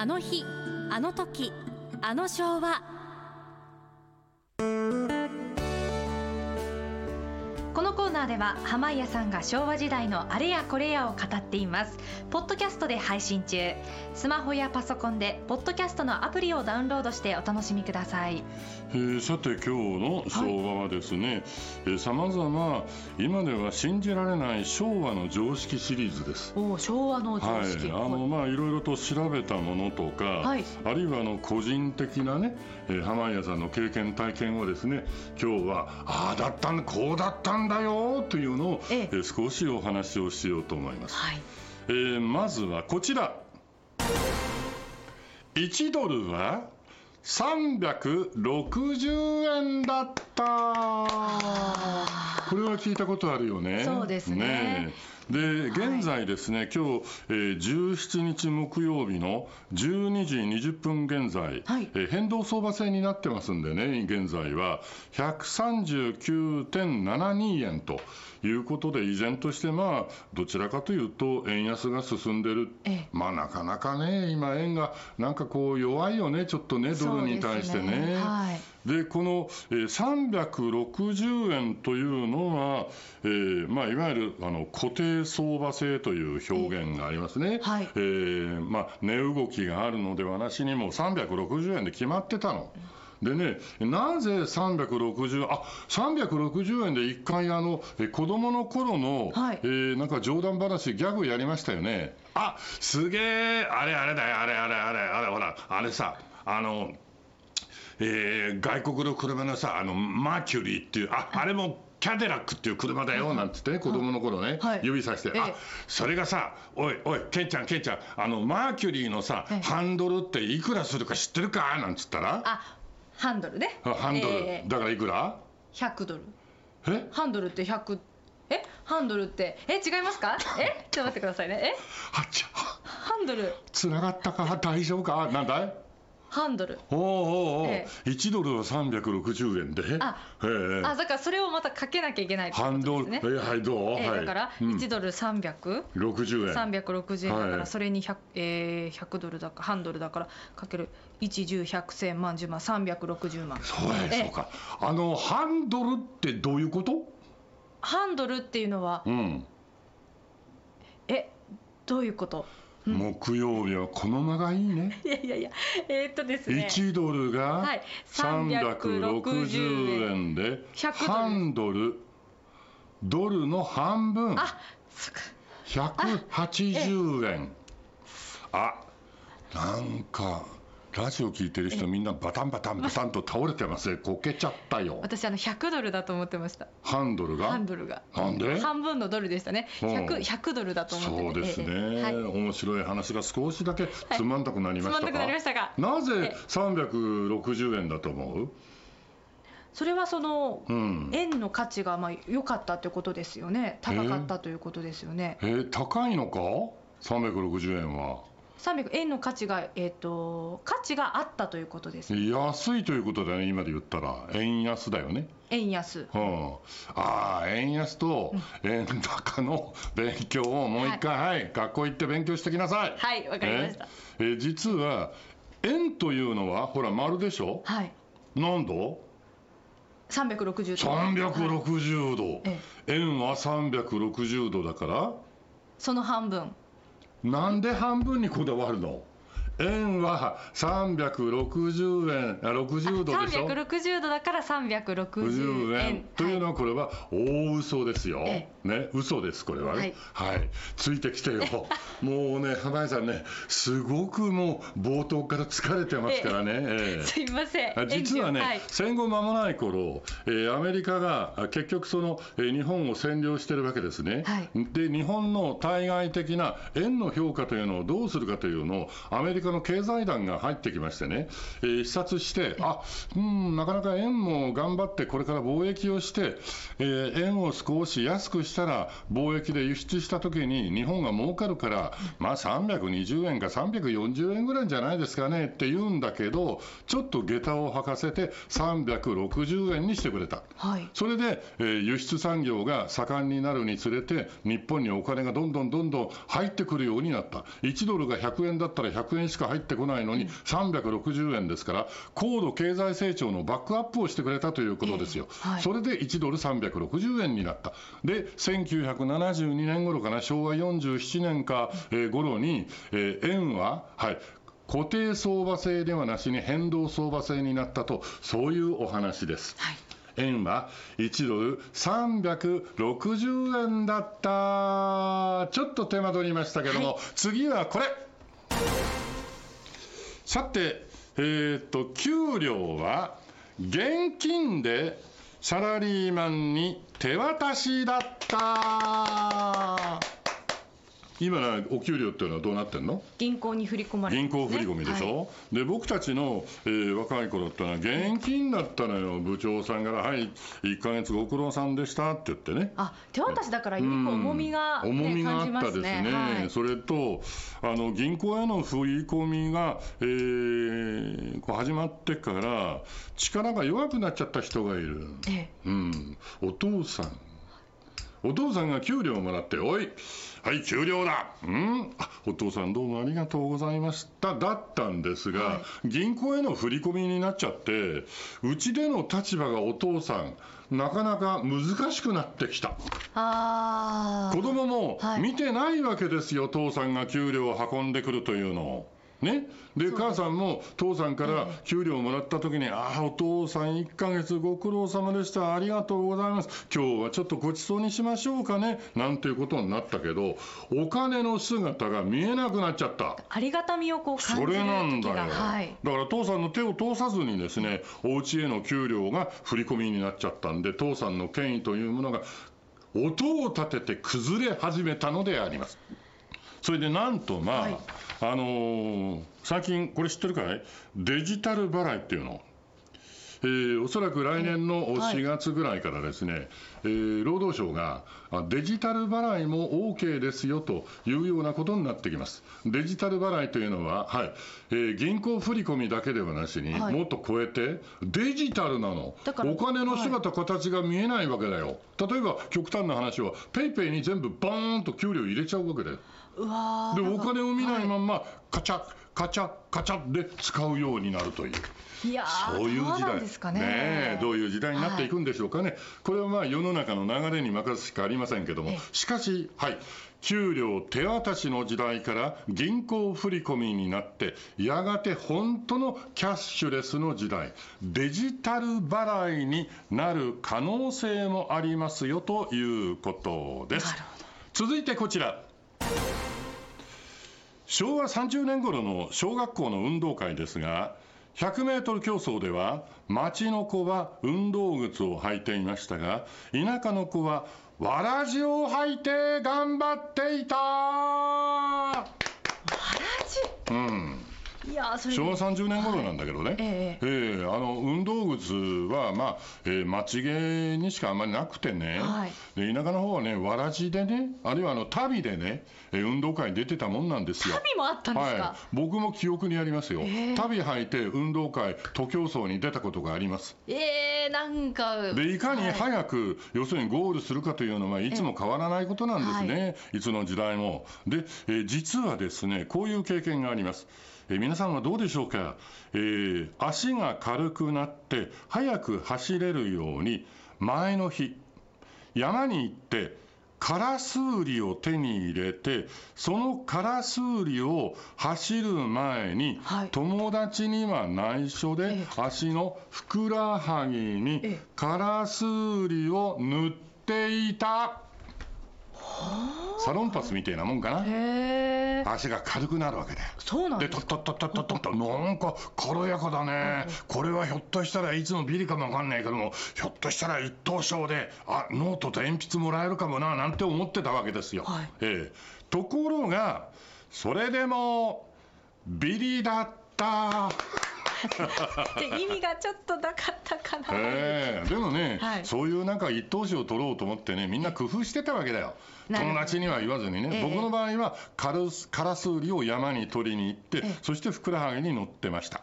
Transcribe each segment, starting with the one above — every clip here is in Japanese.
あの日あの時あの昭和。このコーナーでは濱家さんが昭和時代のあれやこれやを語っています。ポッドキャストで配信中。スマホやパソコンでポッドキャストのアプリをダウンロードしてお楽しみください。えーさて今日の昭和はですねさまざま今では信じられない昭和の常識シリーズです。お昭和のはい、あのまあいろいろと調べたものとか、はい。あるいはあの個人的なね、えー濱家さんの経験体験をですね今日はああだったんだこうだったんだよというのを、え少しお話をしようと思います。はい。えーまずはこちら。1ドルは360円だった。これは聞いたことあるよね。そうですねえで現在ですね、今日、えー17日木曜日の12時20分現在、はい。えー変動相場制になってますんでね、現在は139.72円ということで、依然として、まあ、どちらかというと、円安が進んでる、ええ。まあ、なかなかね、今、円がなんかこう、弱いよね、ちょっとね、ドルに対してそうですね。はいでこの、えー360円というのは、えーまあ、いわゆるあの固定相場制という表現がありますね、はい。えーまあ、値動きがあるのではなしにも360円で決まってたの。でね、なぜ360あ360円で一回あのえ子供の頃の、はい。えーなんか冗談話ギャグやりましたよね。あすげえあれあれだよ。あれあれあれあれほらあれさあのえー外国の車のさあのマーキュリーっていうああれもキャデラックっていう車だよなんつってね子供の頃ね、はい。指さして、ええ。あそれがさおいおいケンちゃんケンちゃんあのマーキュリーのさ、ええ。ハンドルっていくらするか知ってるか？なんつったら？あハンドルね。あハンドル、えーだからいくら？100ドル。え？ハンドルって100え？ハンドルってえ？違いますか？え？ちょっと待ってくださいね。え？あっちゃハンドル。つながったか？大丈夫か？なんだい？ハンドル。おうおうおう、え1ドルは360円で？あええ。あだからそれをまたかけなきゃいけないってことハンドル、ですねえーはいどう、えーはい。だからうん。1ドル300、60円。360円。だかはいらそれに 100,、えー100ドルだからハンドルだからかける。110100100万10万360万。そうやええ。そうか。あのハンドルってどういうこと？ハンドルっていうのはうん。えどういうこと？うん。木曜日はこの間がいいね。いやいやいやえーっとですね。1ドルがはい。360円。で100ドル。ドル。の半分。あそっか。180円。あなんかラジオ聞いてる人みんなバタンバタンバタンと倒れてますね。こけちゃったよ。私あの100ドルだと思ってました。ハンドルが？ハンドルが。なんで？半分のドルでしたね。う。ん 100, 100ドルだと思ってそうですね、ええはい。面白い話が少しだけつまんなくなりましたか、つまんなくなりましたがなぜええ。360円だと思う？それはそのうん。円の価値がまあ良かったということですよね。高かったということですよね、えー高いのか？360円は300円の価値が、えー、と価値があったということです。安いということだね今で言ったら。円安だよね。円安。うん、ああ円安と円高の勉強をもう一回、はい。学校行って勉強してきなさい。はいわかりました、え？ー実は円というのはほら丸でしょ？はい。何度？360度。360度、え円は360度だから？その半分なんで半分にこだわるの？円は360円。あ60度でしょ？360度だから360 50円。円。というのはこれは大嘘ですよ、えね嘘ですこれはね。ははい。い、ついてきてよ。もうね浜井さんねすごくもう冒頭から疲れてますからね、ええ。すいません。あ実はね、はい。戦後間もない頃、えーアメリカがあ結局その、えー日本を占領してるわけですね、はい。で日本の対外的な円の評価というのをどうするかというのをアメリカの経済団が入ってきましてね、えー視察してあうんなかなか円も頑張ってこれから貿易をして、えー円を少し安くしたら貿易で輸出した時に日本が儲かるから、まあ320円か340円ぐらいじゃないですかねって言うんだけどちょっと下駄を履かせて360円にしてくれた。はいそれで、えー輸出産業が盛んになるにつれて、日本にお金がどんどんどんどん入ってくるようになった。1ドルが100円だったら100円しかか入ってこないのに360円ですから、高度経済成長のバックアップをしてくれたということですよ。それで1ドル360円になった。で、1972年頃かな、昭和47年か、えー頃に、えー円は、はい、固定相場制ではなしに変動相場制になったと、そういうお話です。はい円は1ドル360円だった。ちょっと手間取りましたけども、次はこれ。さて、えーっと、給料は現金でサラリーマンに手渡しだった。今のお給料っていうのはどうなってんの？銀行に振り込まれて銀行振り込みでしょ、はい。で僕たちの、えー若い頃ってのは現金だったのよ。部長さんから「はい1ヶ月ご苦労さんでした」って言ってね。あ手渡しだからより重みが、ねうん。重みがあったですね、ね。はい。それとあの銀行への振り込みが、えーこう始まってから力が弱くなっちゃった人がいる、ええ。うん、お父さんお父さんが給料をもらって、おい、はい、給料だ、うん、あお父さん、どうもありがとうございました、だったんですが、はい。銀行への振り込みになっちゃって、うちでの立場がお父さん、なかなか難しくなってきた。あ子供もはい。見てないわけですよ、父さんが給料を運んでくるというのを。ね、で母さんも父さんから給料をもらった時に、ああ、お父さん、1ヶ月ご苦労様でした、ありがとうございます、今日はちょっとごちそうにしましょうかねなんていうことになったけど、お金の姿が見えなくなっちゃった。ありがたみをこう感じるそれなんだよ、はい。だから父さんの手を通さずにですねお家への給料が振り込みになっちゃったんで父さんの権威というものが音を立てて崩れ始めたのでありますそれでなんとまあ、はい。あのー最近これ知ってるかい？デジタル払いっていうの。えーおそらく来年のはい。4月ぐらいからですね、えー労働省があデジタル払いも OK ですよというようなことになってきます。デジタル払いというのは、はい。えー銀行振込だけではなしに、はい。もっと超えて、デジタルなの。お金の姿、形が見えないわけだよ。例えば極端な話は、ペイペイに全部バーンと給料入れちゃうわけだよ。うわーで、お金を見ないはまんま、カチャカチャカチャで使うようになるという。いやーそういうど時代。ですかね。えどういう時代になっていくんでしょうかね、これはまあ世の中の流れに任すしかありませんけどもええ、しかし、はい、給料手渡しの時代から銀行振り込みになって、やがて本当のキャッシュレスの時代、デジタル払いになる可能性もありますよということです。続いてこちら。昭和30年頃の小学校の運動会ですが100メートル競争では町の子は運動靴を履いていましたが田舎の子はわらじを履いて頑張っていた。うんいやーそれ昭和30年頃なんだけどね、ええ。ええ。あの運動靴は、まあえー町毛にしかあんまりなくてね、はい。で田舎の方はね、わらじでね、あるいはあの旅でね、えー運動会に出てたもんなんですよ。旅もあったんですか、はい、僕も記憶にありますよ、ええ。旅履いて運動会、徒競走に出たことがあります。えー、なんかでいかにはい。早く、要するにゴールするかというのは、いつも変わらないことなんですね、い、つの時代も。で、えー実はですね、こういう経験があります。えー皆さんはどうでしょうか、えー足が軽くなって、早く走れるように、前の日、山に行って、カラスウリを手に入れて、そのカラスウリを走る前に、はい。友達には内緒でえ足のふくらはぎにええ。カラスウリを塗っていた。サロンパスみたいなもんかな。へえ足が軽くなるわけだよ。で、そうなんですとっとっとっとっとっと、なんか軽やかだね。これはひょっとしたらいつものビリかもわかんないけども、ひょっとしたら一等賞で、あ、ノートと鉛筆もらえるかもな、なんて思ってたわけですよ。はいええところが、それでも、ビリだった。で意味がちょっとなかったかな、ええでもね、はい。そういうなんか一等賞を取ろうと思ってね、みんな工夫してたわけだよ。友達には言わずにね、ええ。僕の場合はカラスカラスウリを山に取りに行って、ええ。そしてふくらはぎに乗ってました。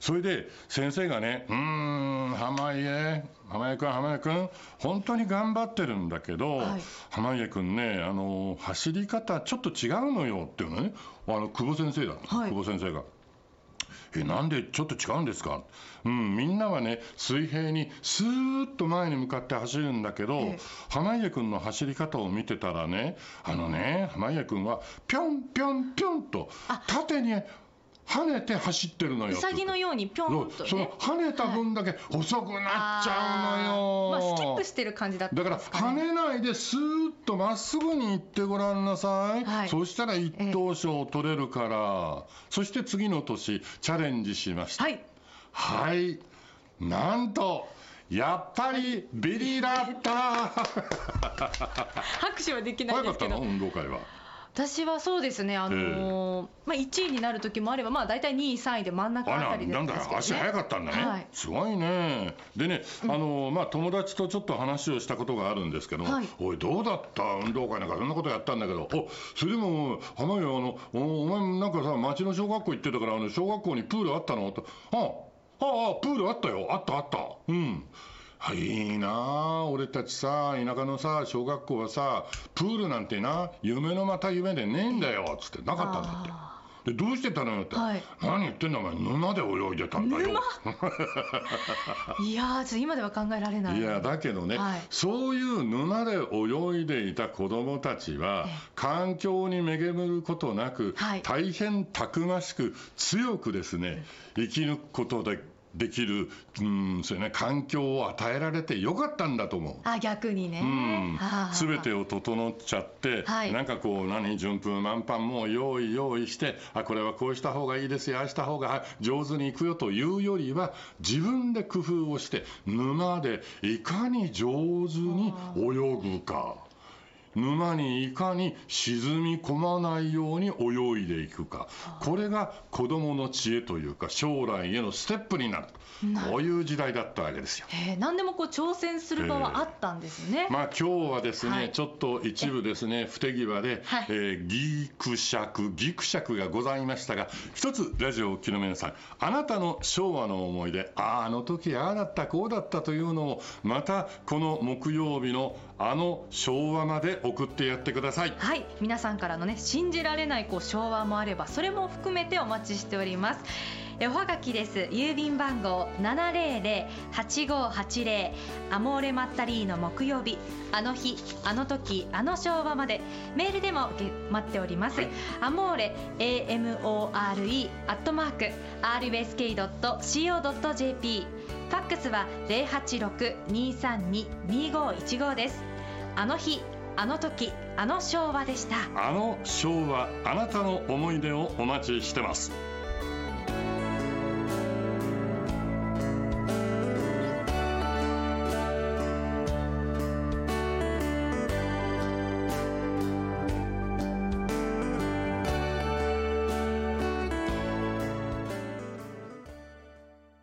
それで先生がね、うーん、濱家、濱家君、濱家君、本当に頑張ってるんだけど、はい。濱家君ね、あの走り方ちょっと違うのよっていうのね、あの久保先生だ、はい。久保先生が。えなんでちょっと違うんですか、うん、みんなはね水平にスーッと前に向かって走るんだけど、ええ、濱家君の走り方を見てたらねあのね濱家君はぴょんぴょんぴょんと縦に跳ねて走ってるのよ。うさぎのようにぴょんと、ね、その跳ねた分だけ細くなっちゃうのよ。まあ、スキップしてる感じだった、ね、だから跳ねないでスーッとまっすぐに行ってごらんなさい。はい、そしたら一等賞取れるから、そして次の年チャレンジしました。はい。はい。なんと。やっぱりビリだった 拍手はできないですけど運動会は私はそうですね、あのー、まあ、1位になる時もあれば、まあ、大体2位、3位で真ん中あたりで、ね、なんだ、足早かったんだね、はい、すごいね、でね、あのー、まあ、友達とちょっと話をしたことがあるんですけど、はい、おい、どうだった、運動会なんか、そんなことやったんだけど、おそれでも、浜家、あのお前、なんかさ、町の小学校行ってたから、あの小学校にプールあったの？と、ああ、ああ、プールあったよ、あったあった、うん。いいなあ俺たちさ田舎のさ小学校はさプールなんてな夢のまた夢でねえんだよつってなかったんだって。でどうしてたのよって、はい、何言ってんだお前沼で泳いでたんだよ。いやー今では考えられない。いやだけどね、はい、そういう沼で泳いでいた子供たちは、環境に恵ることなく、はい、大変たくましく強くですね生き抜くことでできる、うん、そうね、環境を与えられてよかったんだと思う。あ、逆にね。す、べ、てを整っちゃって、はい、なんかこう、何、順風満帆も用意用意して、あ、これはこうした方がいいですよ、ああした方が上手にいくよというよりは、自分で工夫をして、沼でいかに上手に泳ぐか。沼にいかに沈み込まないように泳いでいくか。これが子どもの知恵というか将来へのステップになるこういう時代だったわけですよ。何でもこう挑戦する場はあったんですね。まあ今日はですね、はい、ちょっと一部ですね不手際で、はい、えー、ギクシャクギクシャクがございましたが一つラジオを聴きの皆さんあなたの昭和の思い出あああの時ああだったこうだったというのをまたこの木曜日のあの昭和まで送ってやってください。はい。皆さんからのね信じられないこう昭和もあればそれも含めてお待ちしております。おはがきです。郵便番号700-8580アモーレマッタリーの木曜日。あの日あの時あの昭和まで。メールでも待っております、はい、アモーレ AMORE アットマーク RSK.CO.JP ファックスは086-232-2515です。あの日あの時あの昭和でした。あの昭和あなたの思い出をお待ちしてます。